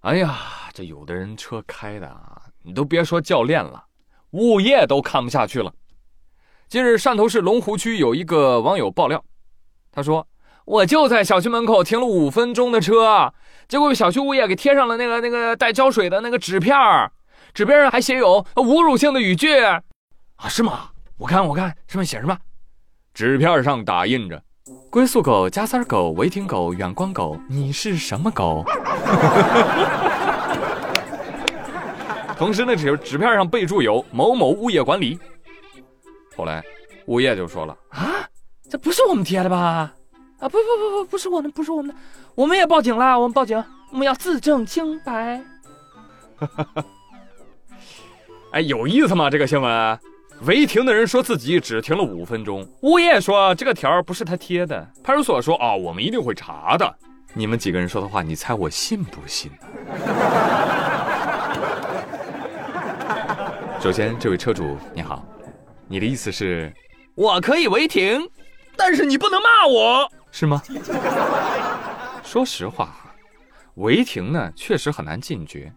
哎呀，这有的人车开的啊，你都别说教练了，物业都看不下去了。近日，汕头市龙湖区有一个网友爆料，他说：“我就在小区门口停了五分钟的车，结果被小区物业给贴上了那个那个带胶水的那个纸片纸片上还写有侮辱性的语句啊？是吗？我看我看上面写什么？纸片上打印着。”龟速狗、加塞狗、违停狗、远光狗，你是什么狗？同时呢，纸纸片上备注有某某物业管理。后来，物业就说了啊，这不是我们贴的吧？啊，不不不不，不是我们，不是我们的，我们也报警了，我们报警，我们要自证清白。哎，有意思吗？这个新闻？违停的人说自己只停了五分钟，物业说这个条不是他贴的，派出所说啊，我们一定会查的。你们几个人说的话，你猜我信不信？首先，这位车主你好，你的意思是，我可以违停，但是你不能骂我，是吗？说实话，违停呢确实很难禁绝，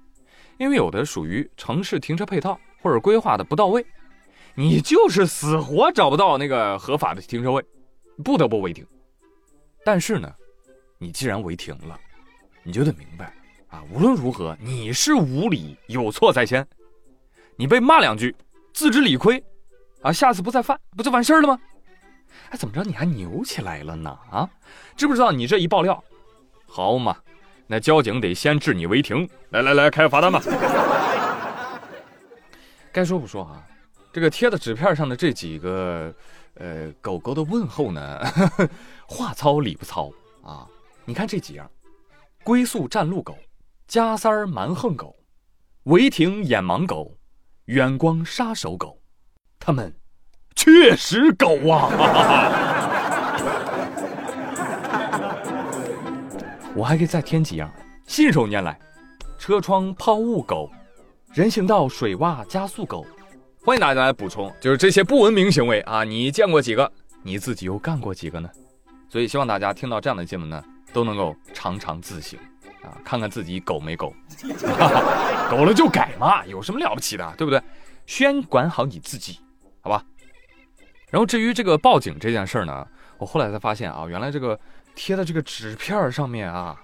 因为有的属于城市停车配套或者规划的不到位。你就是死活找不到那个合法的停车位，不得不违停。但是呢，你既然违停了，你就得明白啊，无论如何你是无理，有错在先。你被骂两句，自知理亏，啊，下次不再犯，不就完事儿了吗？哎，怎么着你还牛起来了呢？啊，知不知道你这一爆料，好嘛，那交警得先治你违停。来来来，开罚单吧。该说不说啊。这个贴在纸片上的这几个，呃，狗狗的问候呢，话糙理不糙啊！你看这几样：龟速占路狗、加塞儿蛮横狗、违停眼盲狗、远光杀手狗，它们确实狗啊！我还可以再添几样：信手拈来，车窗抛物狗、人行道水洼加速狗。欢迎大家来补充，就是这些不文明行为啊，你见过几个？你自己又干过几个呢？所以希望大家听到这样的新闻呢，都能够常常自省啊，看看自己狗没狗，狗了就改嘛，有什么了不起的，对不对？先管好你自己，好吧？然后至于这个报警这件事儿呢，我后来才发现啊，原来这个贴的这个纸片上面啊，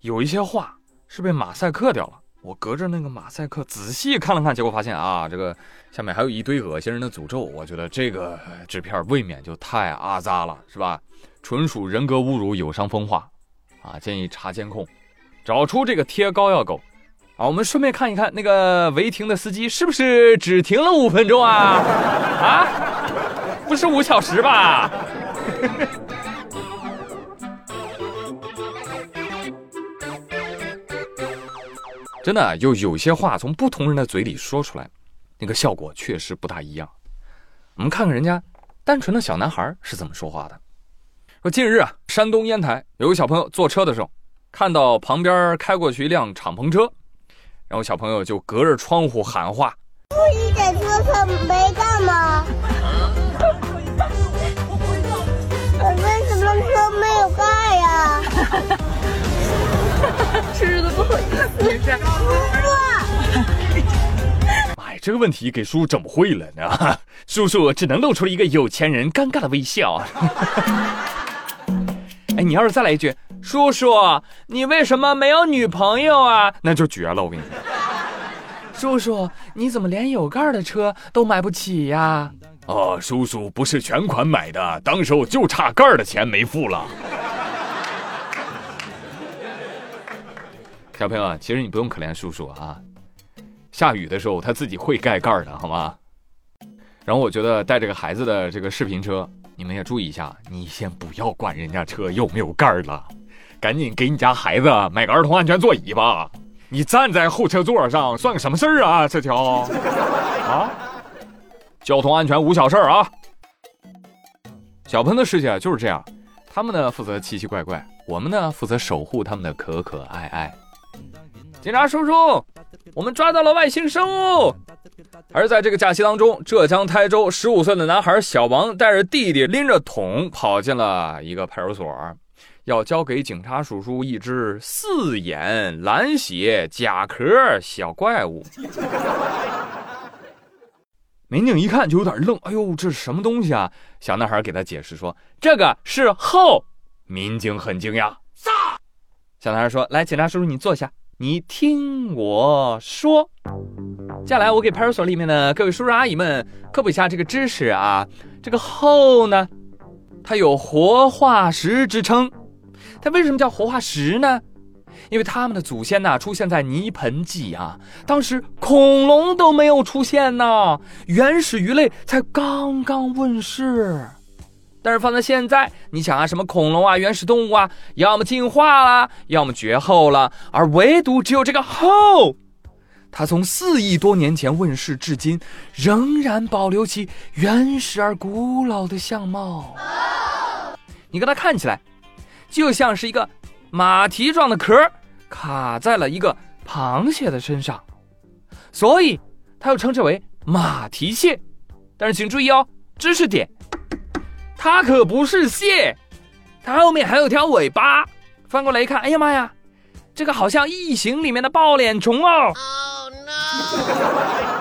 有一些话是被马赛克掉了。我隔着那个马赛克仔细看了看，结果发现啊，这个下面还有一堆恶心人的诅咒。我觉得这个纸片未免就太阿扎了，是吧？纯属人格侮辱、有伤风化啊！建议查监控，找出这个贴膏药狗。啊，我们顺便看一看那个违停的司机是不是只停了五分钟啊？啊，不是五小时吧？真的，有有些话从不同人的嘴里说出来，那个效果确实不大一样。我们看看人家单纯的小男孩是怎么说话的。说近日啊，山东烟台有个小朋友坐车的时候，看到旁边开过去一辆敞篷车，然后小朋友就隔着窗户喊话：“你在车上没干嘛？为什么车没有盖呀？”吃的不好意思，叔叔。哎，这个问题给叔叔整不会了呢。叔叔只能露出了一个有钱人尴尬的微笑。哎，你要是再来一句，叔叔，你为什么没有女朋友啊？那就绝了，我跟你说。叔叔，你怎么连有盖的车都买不起呀？哦，叔叔不是全款买的，当时就差盖的钱没付了。小朋友啊，其实你不用可怜叔叔啊。下雨的时候他自己会盖盖的，好吗？然后我觉得带这个孩子的这个视频车，你们也注意一下，你先不要管人家车有没有盖儿了，赶紧给你家孩子买个儿童安全座椅吧。你站在后车座上算个什么事儿啊？这条啊，交通安全无小事儿啊。小朋友的世界就是这样，他们呢负责奇奇怪怪，我们呢负责守护他们的可可爱爱。警察叔叔，我们抓到了外星生物。而在这个假期当中，浙江台州十五岁的男孩小王带着弟弟拎着桶跑进了一个派出所，要交给警察叔叔一只四眼蓝血甲壳小怪物。民警一看就有点愣，哎呦，这是什么东西啊？小男孩给他解释说：“这个是后。”民警很惊讶。小男孩说：“来，警察叔叔，你坐下，你听我说。接下来我给派出所里面的各位叔叔阿姨们科普一下这个知识啊。这个后呢，它有活化石之称。它为什么叫活化石呢？”因为他们的祖先呐出现在泥盆纪啊，当时恐龙都没有出现呢，原始鱼类才刚刚问世。但是放在现在，你想啊，什么恐龙啊，原始动物啊，要么进化了，要么绝后了，而唯独只有这个后，它从四亿多年前问世至今，仍然保留其原始而古老的相貌。你跟它看起来，就像是一个。马蹄状的壳卡在了一个螃蟹的身上，所以它又称之为马蹄蟹。但是请注意哦，知识点，它可不是蟹，它后面还有条尾巴。翻过来一看，哎呀妈呀，这个好像异形里面的抱脸虫哦。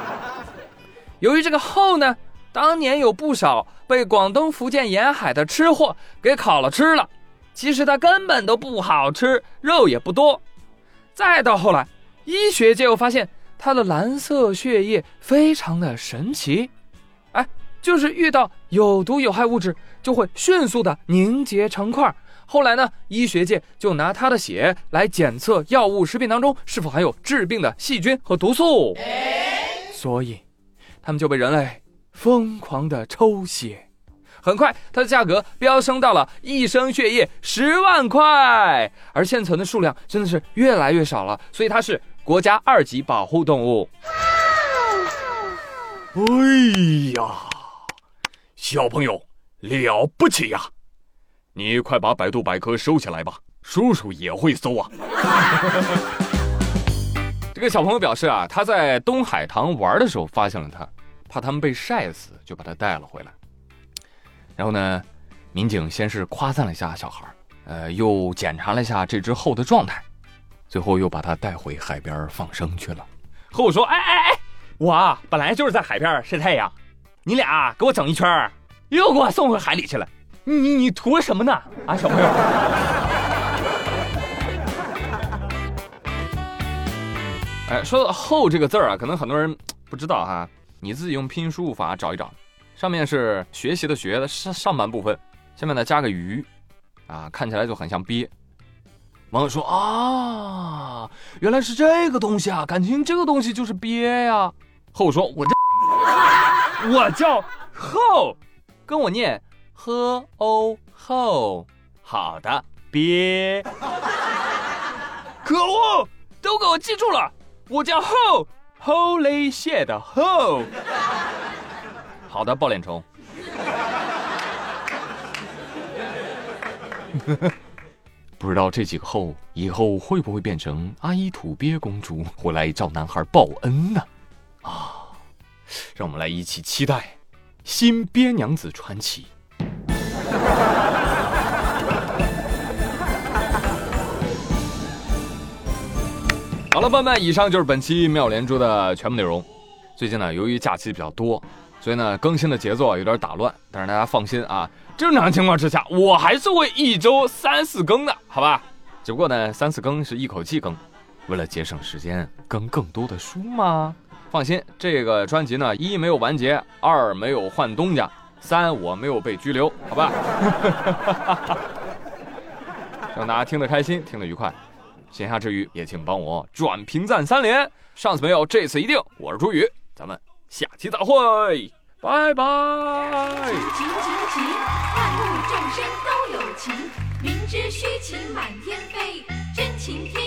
由于这个后呢，当年有不少被广东、福建沿海的吃货给烤了吃了。其实它根本都不好吃，肉也不多。再到后来，医学界又发现它的蓝色血液非常的神奇，哎，就是遇到有毒有害物质就会迅速的凝结成块。后来呢，医学界就拿它的血来检测药物、食品当中是否含有致病的细菌和毒素，所以他们就被人类疯狂的抽血。很快，它的价格飙升到了一升血液十万块，而现存的数量真的是越来越少了，所以它是国家二级保护动物。哎呀，小朋友了不起呀！你快把百度百科收起来吧，叔叔也会搜啊。这个小朋友表示啊，他在东海塘玩的时候发现了它，怕他们被晒死，就把它带了回来。然后呢，民警先是夸赞了一下小孩呃，又检查了一下这只猴的状态，最后又把它带回海边放生去了。猴说：“哎哎哎，我啊本来就是在海边晒太阳，你俩给我整一圈，又给我送回海里去了。你你你图什么呢？啊，小朋友。哎，说到‘后’这个字儿啊，可能很多人不知道哈，你自己用拼音输入法找一找。”上面是学习的学的上上半部分，下面呢加个鱼，啊，看起来就很像鳖。网友说啊，原来是这个东西啊，感情这个东西就是鳖呀。后说，我这我叫后，跟我念 h o 后。好的，鳖。可恶，都给我记住了，我叫后，Holy shit 的后。好的，抱脸虫。不知道这几个后以后会不会变成阿依土鳖公主回来找男孩报恩呢？让我们来一起期待新鳖娘子传奇。好了，朋友们，以上就是本期妙连珠的全部内容。最近呢，由于假期比较多。所以呢，更新的节奏啊有点打乱，但是大家放心啊，正常情况之下，我还是会一周三四更的，好吧？只不过呢，三四更是一口气更，为了节省时间，更更多的书吗？放心，这个专辑呢，一没有完结，二没有换东家，三我没有被拘留，好吧？让大家听得开心，听得愉快。闲暇之余，也请帮我转评赞三连，上次没有，这次一定。我是朱宇，咱们下期再会。拜拜。情情情，万物众生都有情，明知虚情满天飞，真情天。